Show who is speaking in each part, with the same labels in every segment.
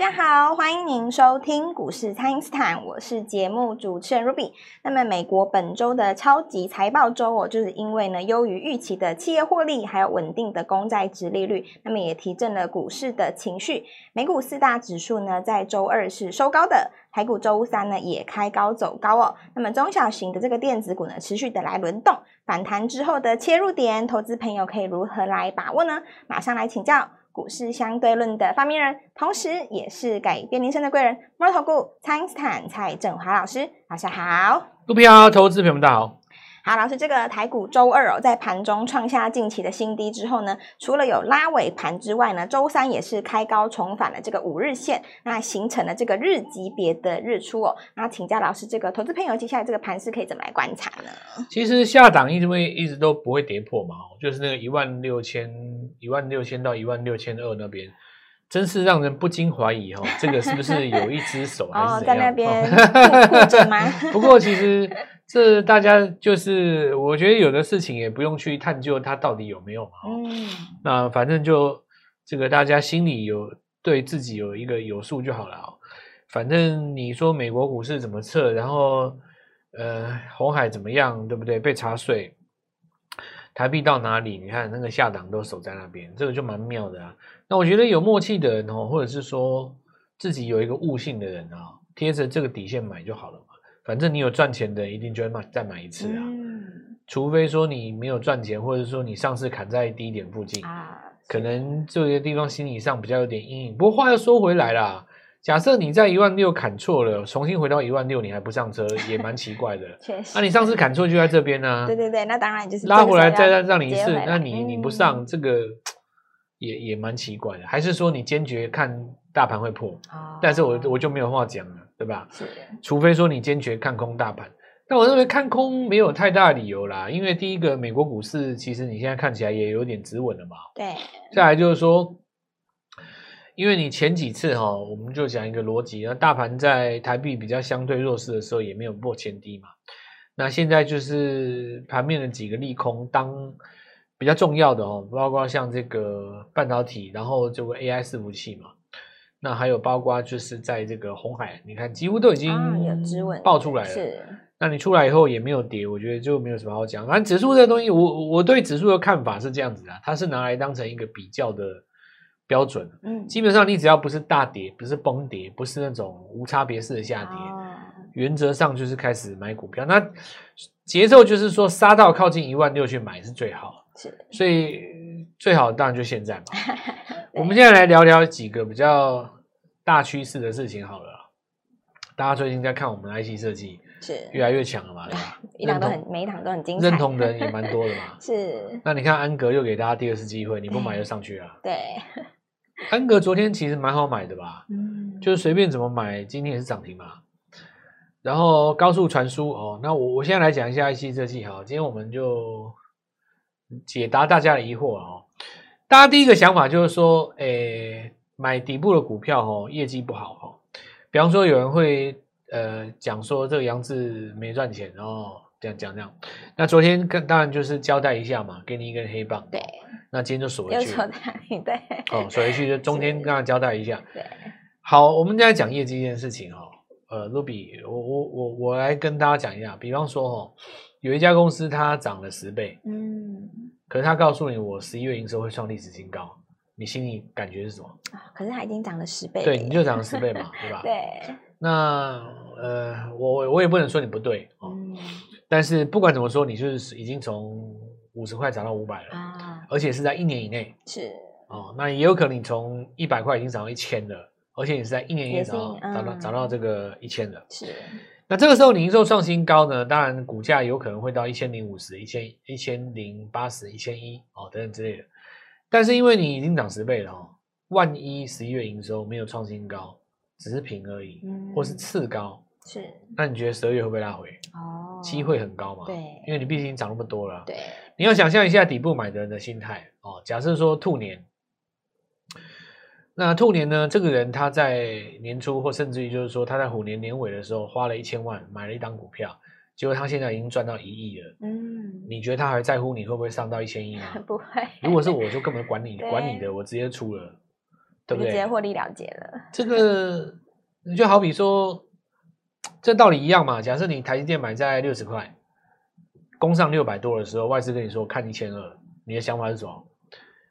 Speaker 1: 大家好，欢迎您收听股市蔡因斯坦，我是节目主持人 Ruby。那么，美国本周的超级财报周哦，就是因为呢优于预期的企业获利，还有稳定的公债殖利率，那么也提振了股市的情绪。美股四大指数呢在周二是收高的，台股周三呢也开高走高哦。那么中小型的这个电子股呢持续的来轮动，反弹之后的切入点，投资朋友可以如何来把握呢？马上来请教。股市相对论的发明人，同时也是改变人生的贵人——摩尔投顾蔡因斯坦蔡振华老师，晚上好。
Speaker 2: 股票投资朋友们大家好。
Speaker 1: 好，老师，这个台股周二哦，在盘中创下近期的新低之后呢，除了有拉尾盘之外呢，周三也是开高重返了这个五日线，那形成了这个日级别的日出哦。那请教老师，这个投资朋友接下来这个盘势可以怎么来观察呢？
Speaker 2: 其实下档因为一直都不会跌破嘛，就是那个一万六千、一万六千到一万六千二那边，真是让人不禁怀疑哦，这个是不是有一只手还是怎样？哦，在那边？不过其实。这大家就是，我觉得有的事情也不用去探究它到底有没有嘛。嗯，那反正就这个大家心里有对自己有一个有数就好了。反正你说美国股市怎么测，然后呃红海怎么样，对不对？被查税，台币到哪里？你看那个下档都守在那边，这个就蛮妙的啊。那我觉得有默契的人哦，或者是说自己有一个悟性的人啊，贴着这个底线买就好了嘛。反正你有赚钱的，一定就会买再买一次啊。嗯，除非说你没有赚钱，或者说你上次砍在低点附近啊，可能这些地方心理上比较有点阴影。不过话又说回来啦，假设你在一万六砍错了，重新回到一万六，你还不上车，也蛮奇怪的。确实，那、啊、你上次砍错就在这边呢、啊？对
Speaker 1: 对对，那当然就是
Speaker 2: 拉回来再让让你一次，那你你不上、嗯、这个也也蛮奇怪的。还是说你坚决看大盘会破？哦、但是我我就没有话讲了。对吧？是，除非说你坚决看空大盘，但我认为看空没有太大理由啦。因为第一个，美国股市其实你现在看起来也有点止稳了嘛。
Speaker 1: 对。
Speaker 2: 再来就是说，因为你前几次哈，我们就讲一个逻辑，那大盘在台币比较相对弱势的时候也没有破前低嘛。那现在就是盘面的几个利空当比较重要的哦，包括像这个半导体，然后这个 AI 伺服器嘛。那还有包括就是在这个红海，你看几乎都已经爆出来了。是，那你出来以后也没有跌，我觉得就没有什么好讲。反正指数这个东西，我我对指数的看法是这样子的，它是拿来当成一个比较的标准。嗯，基本上你只要不是大跌，不是崩跌，不是那种无差别式的下跌，原则上就是开始买股票。那节奏就是说杀到靠近一万六去买是最好。是，所以最好当然就现在嘛。我们现在来聊聊几个比较大趋势的事情好了。大家最近在看我们的 IC 设计是越来越强了嘛，对吧？一档都很每一档都很精彩，认同的人也蛮多的嘛。是。那你看安格又给大家第二次机会，你不买就上去了。对。安格昨天其实蛮好买的吧？嗯。就是随便怎么买，今天也是涨停嘛。然后高速传输哦，那我我现在来讲一下 IC 设计哈，今天我们就解答大家的疑惑哦。大家第一个想法就是说，诶，买底部的股票哦，业绩不好哈。比方说，有人会呃讲说这个杨志没赚钱，然后这样讲这样。那昨天跟当然就是交代一下嘛，给你一根黑棒。对。那今天就锁回去。对。哦，锁回去就 中间跟他交代一下。对。好，我们现在讲业绩这件事情哈。呃，Ruby，我我我我来跟大家讲一下。比方说哦，有一家公司它涨了十倍。嗯。可是他告诉你，我十一月营收会创历史新高，你心里感觉是什么？
Speaker 1: 可是它已经涨了十倍了。
Speaker 2: 对，你就涨了十倍嘛，对吧？对。那呃，我我也不能说你不对哦。嗯。但是不管怎么说，你就是已经从五十块涨到五百了啊，而且是在一年以内。是。哦，那也有可能你从一百块已经涨到一千了，而且你是在一年以内涨到涨到涨到这个一千了。是。那这个时候你营收创新高呢，当然股价有可能会到一千零五十、一千一千零八十、一千一哦等等之类的。但是因为你已经涨十倍了哦，万一十一月营收没有创新高，只是平而已，嗯、或是次高，是，那你觉得十二月会不会拉回？哦，机会很高嘛？对，因为你毕竟涨那么多了。对，你要想象一下底部买的人的心态哦。假设说兔年。那兔年呢？这个人他在年初，或甚至于就是说他在虎年年尾的时候，花了一千万买了一档股票，结果他现在已经赚到一亿了。嗯，你觉得他还在乎你会不会上到一千亿吗？不会。如果是我，就根本管你 管你的，我直接出了。对不对？
Speaker 1: 直接获利了结了。
Speaker 2: 这个你就好比说，这道理一样嘛。假设你台积电买在六十块，攻上六百多的时候，外资跟你说看一千二，你的想法是什么？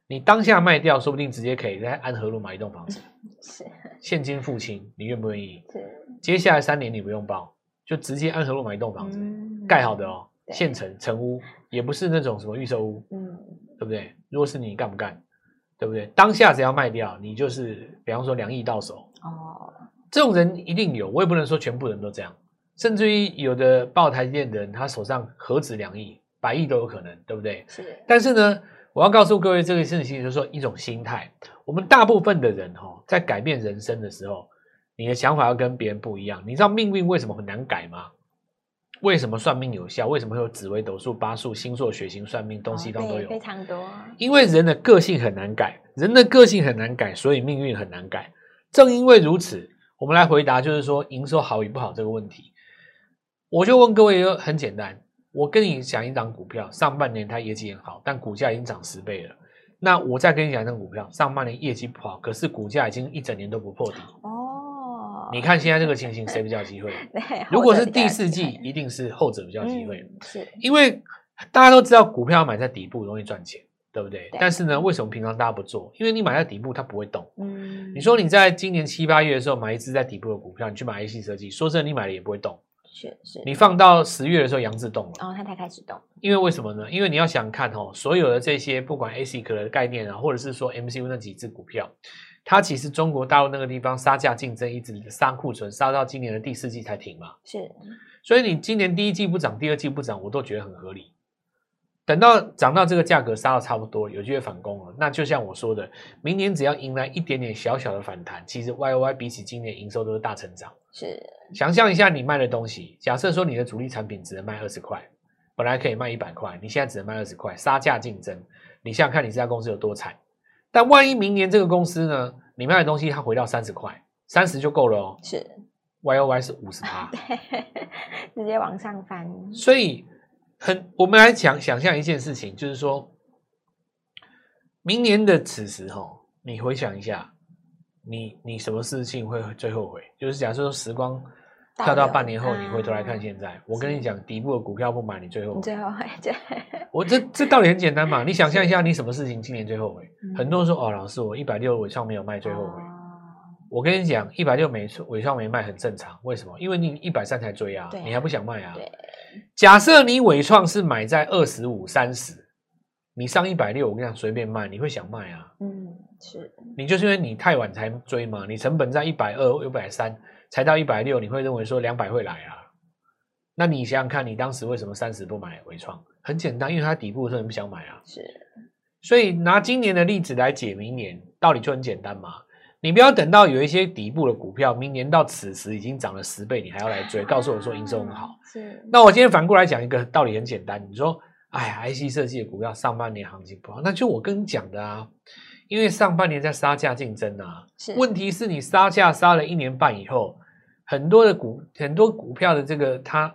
Speaker 2: 你当下卖掉，说不定直接可以在安和路买一栋房子，
Speaker 1: 是
Speaker 2: 现金付清，你愿不愿意？
Speaker 1: 是。
Speaker 2: 接下来三年你不用报，就直接安和路买一栋房子，嗯、盖好的哦，现成成屋，也不是那种什么预售屋，嗯，对不对？如果是你干不干？对不对？当下只要卖掉，你就是比方说两亿到手哦。这种人一定有，我也不能说全部人都这样，甚至于有的抱台积电的人，他手上何止两亿、百亿都有可能，对不对？是。但是呢，我要告诉各位这个事情，就是说一种心态。我们大部分的人哈、哦，在改变人生的时候，你的想法要跟别人不一样。你知道命运为什么很难改吗？为什么算命有效？为什么会有紫微斗数、八数、星座、血型算命，东西方都有，
Speaker 1: 非常多。
Speaker 2: 因为人的个性很难改，人的个性很难改，所以命运很难改。正因为如此，我们来回答，就是说营收好与不好这个问题。我就问各位一个很简单，我跟你讲一档股票，上半年它业绩很好，但股价已经涨十倍了。那我再跟你讲一档股票，上半年业绩不好，可是股价已经一整年都不破底。哦。你看现在这个情形，谁比较机会？如果是第四季，一定是后者比较机会。是，因为大家都知道股票买在底部容易赚钱，对不对？但是呢，为什么平常大家不做？因为你买在底部，它不会动。嗯，你说你在今年七八月的时候买一只在底部的股票，你去买 IC 设计，说真的，你买了也不会动。是是。你放到十月的时候，杨志动了。
Speaker 1: 然后，它才开始动。
Speaker 2: 因为为什么呢？因为你要想看哦，所有的这些不管 ASIC 的概念啊，或者是说 MCU 那几只股票。它其实中国大陆那个地方杀价竞争，一直杀库存，杀到今年的第四季才停嘛。是，所以你今年第一季不涨，第二季不涨，我都觉得很合理。等到涨到这个价格杀到差不多，有机会反攻了，那就像我说的，明年只要迎来一点点小小的反弹，其实 Y O Y 比起今年营收都是大成长。是，想象一下你卖的东西，假设说你的主力产品只能卖二十块，本来可以卖一百块，你现在只能卖二十块，杀价竞争，你想想看你这家公司有多惨。但万一明年这个公司呢，你卖的东西它回到三十块，三十就够了哦。是，Y O Y 是五十趴，
Speaker 1: 直接往上翻。
Speaker 2: 所以很，我们来想想象一件事情，就是说，明年的此时哈，你回想一下，你你什么事情会最后悔？就是假设说时光。跳到半年后，你回头来看现在，嗯、我跟你讲，底部的股票不买，你最后悔。最后悔，对。我这这道理很简单嘛，你想象一下，你什么事情今年最后悔？嗯、很多人说，哦，老师，我一百六尾创没有卖，最后悔。哦、我跟你讲，一百六没尾创没卖很正常，为什么？因为你一百三才追啊，对你还不想卖啊？假设你尾创是买在二十五、三十，你上一百六，我跟你讲，随便卖，你会想卖啊？嗯，是。你就是因为你太晚才追嘛，你成本在一百二、一百三。才到一百六，你会认为说两百会来啊？那你想想看，你当时为什么三十不买微创？很简单，因为它底部的时候你不想买啊。是，所以拿今年的例子来解明年，道理就很简单嘛。你不要等到有一些底部的股票，明年到此时已经涨了十倍，你还要来追，告诉我说营收很好。是。那我今天反过来讲一个道理，很简单。你说，哎呀，IC 设计的股票上半年行情不好，那就我跟你讲的啊。因为上半年在杀价竞争啊，是问题是你杀价杀了一年半以后，很多的股很多股票的这个它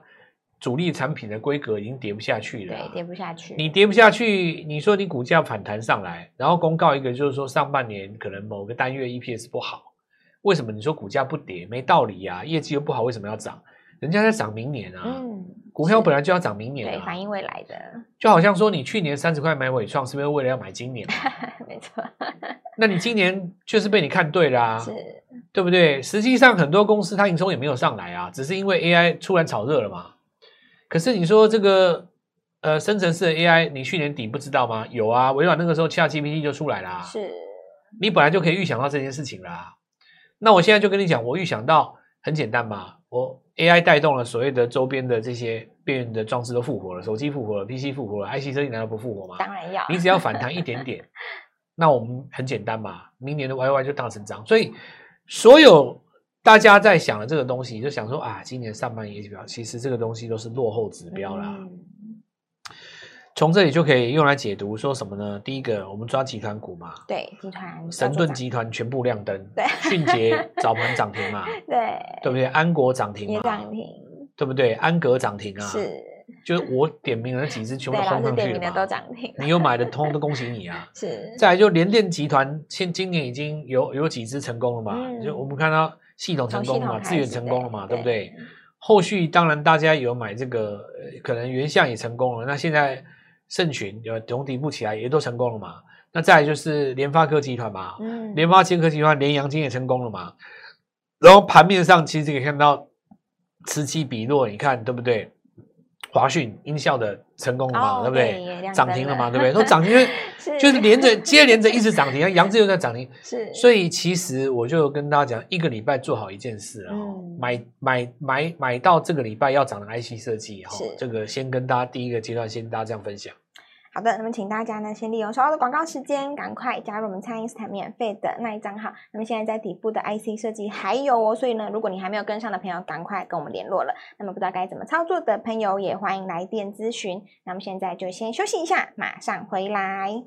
Speaker 2: 主力产品的规格已经跌不下去了，对，跌不下去。你跌不下去，你说你股价反弹上来，然后公告一个就是说上半年可能某个单月 EPS 不好，为什么你说股价不跌？没道理呀，业绩又不好，为什么要涨？人家在涨明年啊。嗯。股票本来就要涨明年，
Speaker 1: 对，反映未来的，
Speaker 2: 就好像说你去年三十块买伟创，是不是为了要买今年？没错。那你今年就是被你看对了啊，是，对不对？实际上很多公司它营收也没有上来啊，只是因为 AI 突然炒热了嘛。可是你说这个呃生成式的 AI，你去年底不知道吗？有啊，微软那个时候 ChatGPT 就出来啦。是，你本来就可以预想到这件事情啦。那我现在就跟你讲，我预想到很简单嘛，我。AI 带动了所谓的周边的这些边缘的装置都复活了，手机复活了，PC 复活了，IC 设计难道不复活吗？
Speaker 1: 当然要。
Speaker 2: 你只要反弹一点点，那我们很简单嘛，明年的 YY 就大成长。所以所有大家在想的这个东西，就想说啊，今年上半年业绩表，其实这个东西都是落后指标啦。嗯从这里就可以用来解读说什么呢？第一个，我们抓集团股嘛，
Speaker 1: 对，集团
Speaker 2: 神盾集团全部亮灯，对，迅捷早盘涨停嘛，
Speaker 1: 对，
Speaker 2: 对不对？安国涨停嘛，
Speaker 1: 涨停，
Speaker 2: 对不对？安格涨停啊，
Speaker 1: 是，
Speaker 2: 就是我点名的那几只全部都冲上去了嘛，
Speaker 1: 都涨停，
Speaker 2: 你有买的通都恭喜你啊！
Speaker 1: 是，
Speaker 2: 再来就联电集团，现今年已经有有几只成功了嘛？嗯、就我们看到系统成功了嘛，资源成功了嘛，对，对不对？后续当然大家有买这个，可能原相也成功了。那现在盛群呃总底部起来也都成功了嘛？那再来就是联发科集团嘛，嗯，联发科集团联阳金也成功了嘛？然后盘面上其实可以看到此起彼落，你看对不对？华讯音效的成功了嘛？对不对？涨停了嘛？对不对？都涨停，就是连着接连着一直涨停，杨志又在涨停，是。所以其实我就跟大家讲，一个礼拜做好一件事啊，买买买买到这个礼拜要涨的 IC 设计哈，这个先跟大家第一个阶段先跟大家这样分享。
Speaker 1: 好的，那么请大家呢，先利用稍后的广告时间，赶快加入我们蔡因斯坦免费的那一账号。那么现在在底部的 IC 设计还有哦，所以呢，如果你还没有跟上的朋友，赶快跟我们联络了。那么不知道该怎么操作的朋友，也欢迎来电咨询。那么现在就先休息一下，马上回来。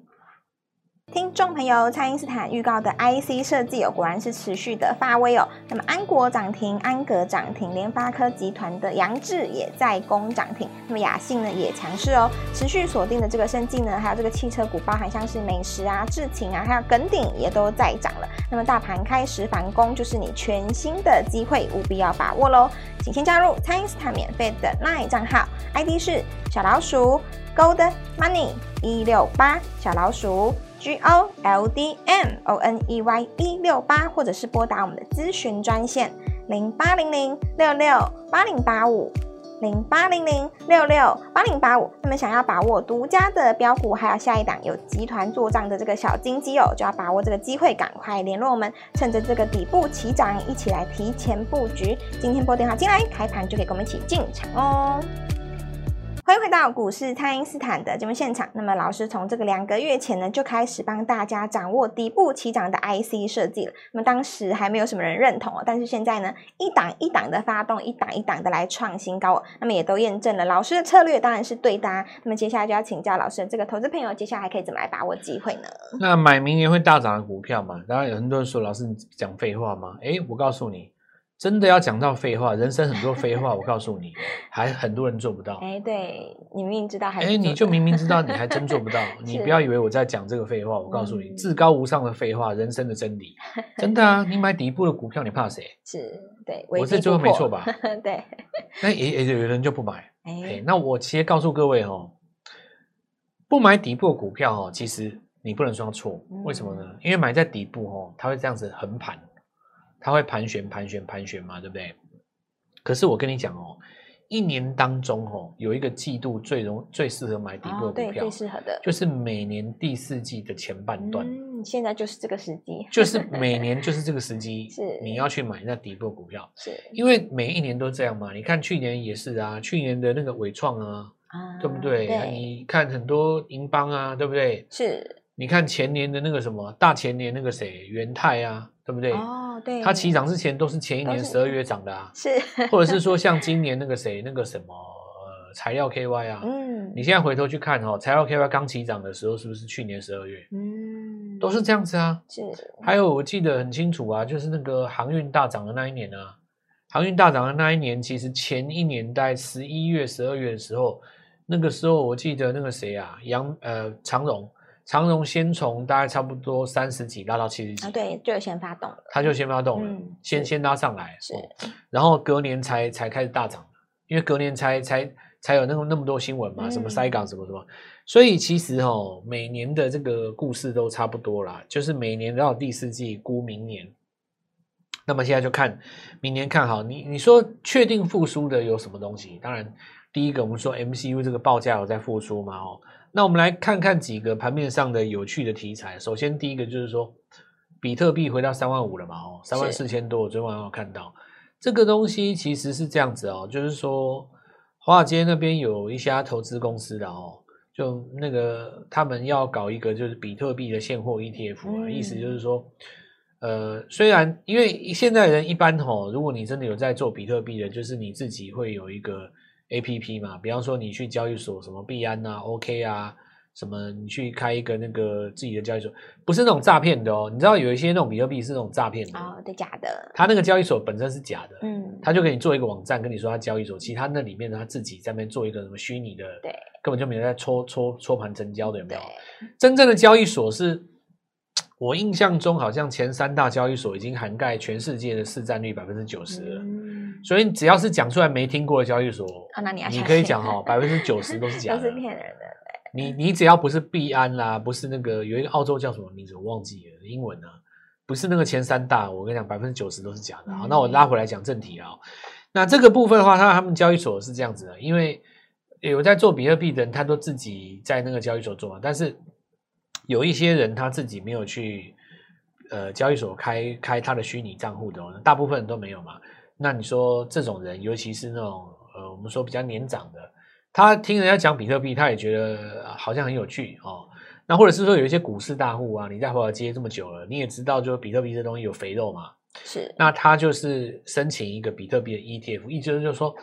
Speaker 1: 听众朋友，蔡因斯坦预告的 IC 设计哦，果然是持续的发威哦。那么安国涨停，安格涨停，联发科集团的扬智也在攻涨停。那么雅信呢也强势哦，持续锁定的这个生技呢，还有这个汽车股，包含像是美食啊、智勤啊，还有耿鼎也都在涨了。那么大盘开始反攻，就是你全新的机会，务必要把握喽。请先加入蔡因斯坦免费的 LINE 账号，ID 是小老鼠 Gold Money 一六八小老鼠。G O L D M O N E Y 一六八，或者是拨打我们的咨询专线零八零零六六八零八五零八零零六六八零八五。那么想要把握独家的标股，还有下一档有集团做账的这个小金鸡哦，就要把握这个机会，赶快联络我们，趁着这个底部起涨，一起来提前布局。今天拨电话进来，开盘就可以跟我们一起进场哦。欢迎回到股市，蔡因斯坦的节目现场。那么，老师从这个两个月前呢，就开始帮大家掌握底部起涨的 IC 设计了。那么当时还没有什么人认同哦，但是现在呢，一档一档的发动，一档一档的来创新高。那么也都验证了老师的策略当然是对的。那么接下来就要请教老师，这个投资朋友接下来还可以怎么来把握机会呢？
Speaker 2: 那买明年会大涨的股票嘛？当然有很多人说，老师你讲废话吗？诶，我告诉你。真的要讲到废话，人生很多废话，我告诉你，还很多人做不到。
Speaker 1: 哎、欸，对，你明明知道还
Speaker 2: 哎、欸，你就明明知道，你 还真做不到。你不要以为我在讲这个废话，我告诉你，至高无上的废话，人生的真理。真的啊，你买底部的股票，你怕谁？
Speaker 1: 是对，
Speaker 2: 我这最后没错吧？
Speaker 1: 对。
Speaker 2: 那也也有人就不买。哎、欸，那我其实告诉各位哦，不买底部的股票哦，其实你不能说错。为什么呢？因为买在底部哦，它会这样子横盘。它会盘旋、盘旋、盘旋嘛，对不对？可是我跟你讲哦，一年当中哦，有一个季度最容最适合买底部的股票，最适合的就是每年第四季的前半段。
Speaker 1: 嗯，现在就是这个时机，
Speaker 2: 就是 每年就是这个时机，
Speaker 1: 是
Speaker 2: 你要去买那底部股票，
Speaker 1: 是
Speaker 2: 因为每一年都这样嘛。你看去年也是啊，去年的那个伟创啊，啊，对不对？对，你看很多银邦啊，对不对？
Speaker 1: 是。
Speaker 2: 你看前年的那个什么大前年那个谁元泰啊，对不对？
Speaker 1: 哦对，
Speaker 2: 它起涨之前都是前一年十二月涨的啊，
Speaker 1: 是，
Speaker 2: 或者是说像今年那个谁那个什么呃材料 KY 啊，嗯，你现在回头去看哦，材料 KY 刚起涨的时候是不是去年十二月？嗯，都是这样子啊，
Speaker 1: 是。
Speaker 2: 还有我记得很清楚啊，就是那个航运大涨的那一年啊，航运大涨的那一年，其实前一年在十一月、十二月的时候，那个时候我记得那个谁啊，杨呃长荣。长荣先从大概差不多三十几拉到七十几，
Speaker 1: 啊，对，就先发动了，
Speaker 2: 它就先发动了，嗯、先先拉上来，是、哦，然后隔年才才开始大涨，因为隔年才才才有那么那么多新闻嘛，什么塞港什么什么，所以其实哦，每年的这个故事都差不多啦，就是每年到第四季估明年，那么现在就看明年看好你，你说确定复苏的有什么东西？当然，第一个我们说 MCU 这个报价有在复苏嘛，哦。那我们来看看几个盘面上的有趣的题材。首先，第一个就是说，比特币回到三万五了嘛？哦，三万四千多，我昨晚有看到这个东西，其实是这样子哦，就是说，华尔街那边有一家投资公司的哦，就那个他们要搞一个就是比特币的现货 ETF 啊，嗯，意思就是说，呃，虽然因为现在人一般哦，如果你真的有在做比特币的，就是你自己会有一个。A P P 嘛，比方说你去交易所什么币安啊、OK 啊，什么你去开一个那个自己的交易所，不是那种诈骗的哦。你知道有一些那种比特币是那种诈骗的
Speaker 1: 哦，对，假的。
Speaker 2: 他那个交易所本身是假的，
Speaker 1: 嗯，
Speaker 2: 他就给你做一个网站，跟你说他交易所，其实他那里面他自己在那边做一个什么虚拟的，
Speaker 1: 对，
Speaker 2: 根本就没有在搓搓搓盘成交的，有没有？真正的交易所是，我印象中好像前三大交易所已经涵盖全世界的市占率百分之九十了。
Speaker 1: 嗯，
Speaker 2: 所以只要是讲出来没听过的交易所，
Speaker 1: 你
Speaker 2: 你可以讲哦，百分之九十都是假的，
Speaker 1: 都是骗人的。
Speaker 2: 你你只要不是币安啦，不是那个有一个澳洲叫什么名字我忘记了，英文呢、啊，不是那个前三大，我跟你讲，百分之九十都是假的。好，那我拉回来讲正题啊。那这个部分的话，他他们交易所是这样子的，因为有在做比特币的人，他都自己在那个交易所做嘛，但是有一些人他自己没有去呃交易所开开他的虚拟账户的，大部分人都没有嘛。那你说这种人，尤其是那种呃我们说比较年长的。他听人家讲比特币，他也觉得好像很有趣哦。那或者是说有一些股市大户啊，你在华尔街这么久了，你也知道，就比特币这东西有肥肉嘛。
Speaker 1: 是。那
Speaker 2: 他就是申请一个比特币的 ETF，意思就是说，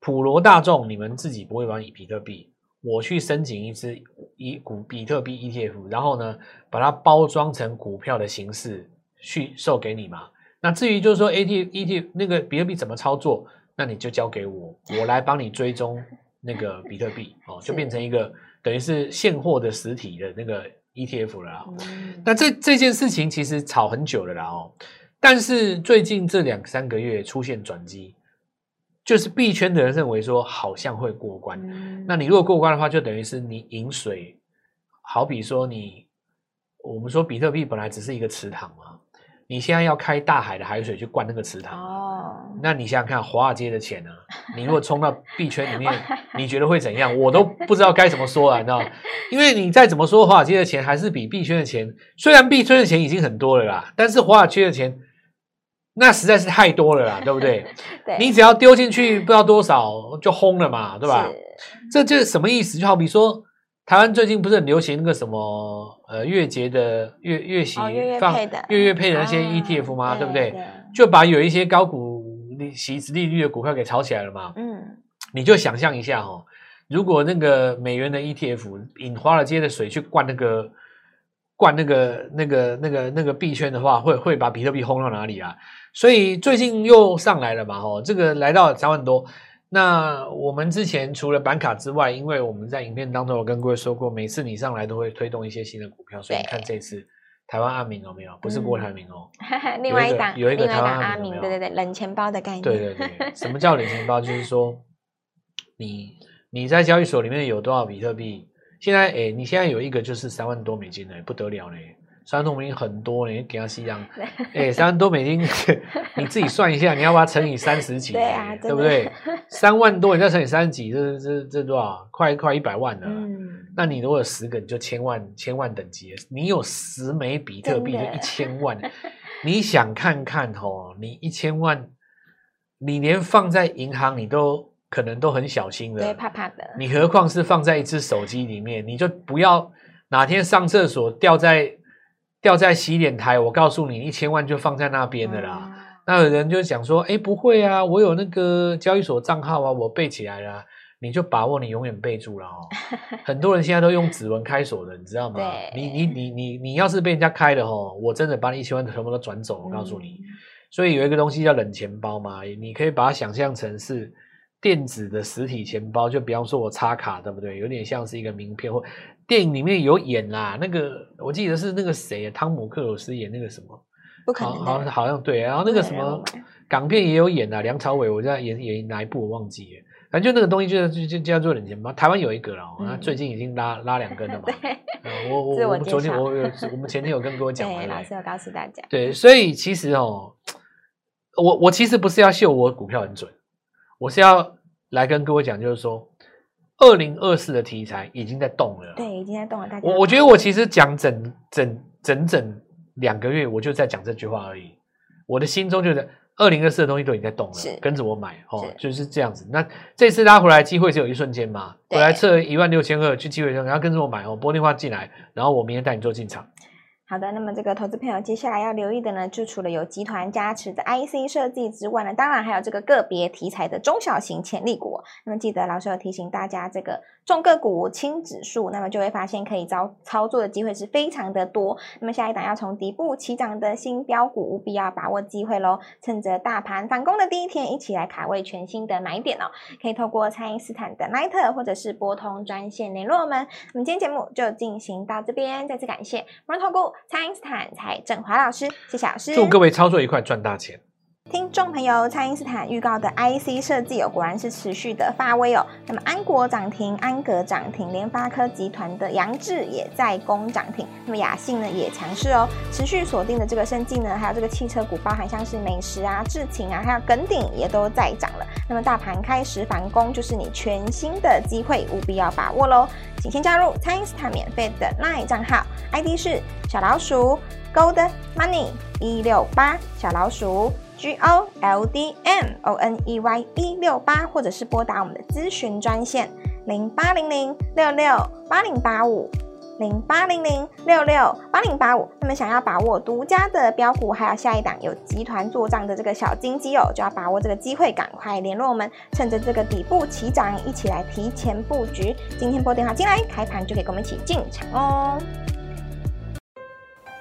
Speaker 2: 普罗大众你们自己不会玩比特币，我去申请一支一股比特币 ETF，然后呢，把它包装成股票的形式去售给你嘛。那至于就是说 AT ETF 那个比特币怎么操作，那你就交给我，我来帮你追踪。那个比特币哦，就变成一个等于是现货的实体的那个 ETF 了啦。嗯、那这这件事情其实炒很久了啦哦，但是最近这两三个月出现转机，就是币圈的人认为说好像会过关。嗯、那你如果过关的话，就等于是你饮水，好比说你我们说比特币本来只是一个池塘嘛，你现在要开大海的海水去灌那个池塘。哦那你想想看，华尔街的钱呢？你如果冲到币圈里面，你觉得会怎样？我都不知道该怎么说了，你知道？因为你再怎么说，华尔街的钱还是比币圈的钱，虽然币圈的钱已经很多了啦，但是华尔街的钱那实在是太多了啦，对不对？对，你只要丢进去不知道多少就轰了嘛，对吧？这就是什么意思？就好比说，台湾最近不是很流行那个什么呃月结的月月息放月月配的那些 ETF 吗？对不对？就把有一些高股。利息、利率的股票给炒起来了嘛？嗯，你就想象一下哦，如果那个美元的 ETF 引华尔街的水去灌那个灌那个那个那个那个币圈的话，会会把比特币轰到哪里啊？所以最近又上来了嘛？哦，这个来到三万多。那我们之前除了板卡之外，因为我们在影片当中有跟各位说过，每次你上来都会推动一些新的股票，所以你看这次。台湾阿明有没有？不是郭台铭哦，
Speaker 1: 嗯、另外一档
Speaker 2: 有一个台湾
Speaker 1: 阿明，对对对，冷钱包的概念。
Speaker 2: 对对对，什么叫冷钱包？就是说，你你在交易所里面有多少比特币？现在哎，你现在有一个就是三万多美金呢，不得了嘞！三万多美金很多你，给他吸氧。哎，三万多美金，你自己算一下，你要把它乘以三十几，对啊，对不对？三万多，你再乘以三十几，这这这多少？快快一百万了。嗯。那你如果有十个，你就千万千万等级。你有十枚比特币就一千万，你想看看哦？你一千万，你连放在银行你都可能都很小心的，
Speaker 1: 对，怕怕的。
Speaker 2: 你何况是放在一只手机里面？你就不要哪天上厕所掉在掉在洗脸台，我告诉你，一千万就放在那边的啦。嗯、那有人就讲说，哎，不会啊，我有那个交易所账号啊，我背起来了。你就把握，你永远备注了哦。很多人现在都用指纹开锁的，你知道吗？你你你你你要是被人家开了哦，我真的把你一千万全部都转走。我告诉你，嗯、所以有一个东西叫冷钱包嘛，你可以把它想象成是电子的实体钱包。就比方说我插卡，对不对？有点像是一个名片，或电影里面有演啦。那个我记得是那个谁，汤姆克鲁斯演那个什么？
Speaker 1: 不可能，
Speaker 2: 好像好像对。然后那个什么港片也有演啊，梁朝伟，我在演演哪一部我忘记了。反正就那个东西就就就叫做冷钱包，台湾有一个了，那、嗯、最近已经拉拉两根了嘛。对我我我，我昨天我有我们前天有跟各位讲。
Speaker 1: 老师有告诉大家。
Speaker 2: 对，所以其实哦，我我其实不是要秀我股票很准，我是要来跟各位讲，就是说，二零二四的题材已经在动了。
Speaker 1: 对，已经在动了。大家
Speaker 2: 我我觉得我其实讲整整整整两个月，我就在讲这句话而已。我的心中就是。二零二四的东西都已经在动了，是跟着我买哦，就是这样子。那这次拉回来机会只有一瞬间嘛，回来测一万六千二，去机会上，然后跟着我买哦，拨电话进来，然后我明天带你做进场。
Speaker 1: 好的，那么这个投资朋友接下来要留意的呢，就除了有集团加持的 IC 设计之外呢，当然还有这个个别题材的中小型潜力股。那么记得老师有提醒大家，这个重个股轻指数，那么就会发现可以操操作的机会是非常的多。那么下一档要从底部起涨的新标股，务必要把握机会喽！趁着大盘反攻的第一天，一起来卡位全新的买点哦！可以透过蔡因斯坦的 Line 或者是拨通专线联络我们。那么今天节目就进行到这边，再次感谢摩投顾。蔡英斯坦蔡振华老师，谢谢老师，
Speaker 2: 祝各位操作愉快，赚大钱。
Speaker 1: 听众朋友，蔡因斯坦预告的 IC 设计哦，果然是持续的发威哦。那么安国涨停，安格涨停，联发科集团的扬智也在攻涨停。那么雅信呢也强势哦，持续锁定的这个生技呢，还有这个汽车股，包含像是美食啊、智勤啊，还有耿鼎也都在涨了。那么大盘开始反攻，就是你全新的机会，务必要把握喽！请先加入蔡因斯坦免费的 LINE 账号，ID 是小老鼠 Gold Money 一六八小老鼠。G O L D M O N E Y 一六八，或者是拨打我们的咨询专线零八零零六六八零八五零八零零六六八零八五。那么想要把握独家的标股，还有下一档有集团做账的这个小金鸡哦，就要把握这个机会，赶快联络我们，趁着这个底部起涨，一起来提前布局。今天拨电话进来，开盘就可以跟我们一起进场哦。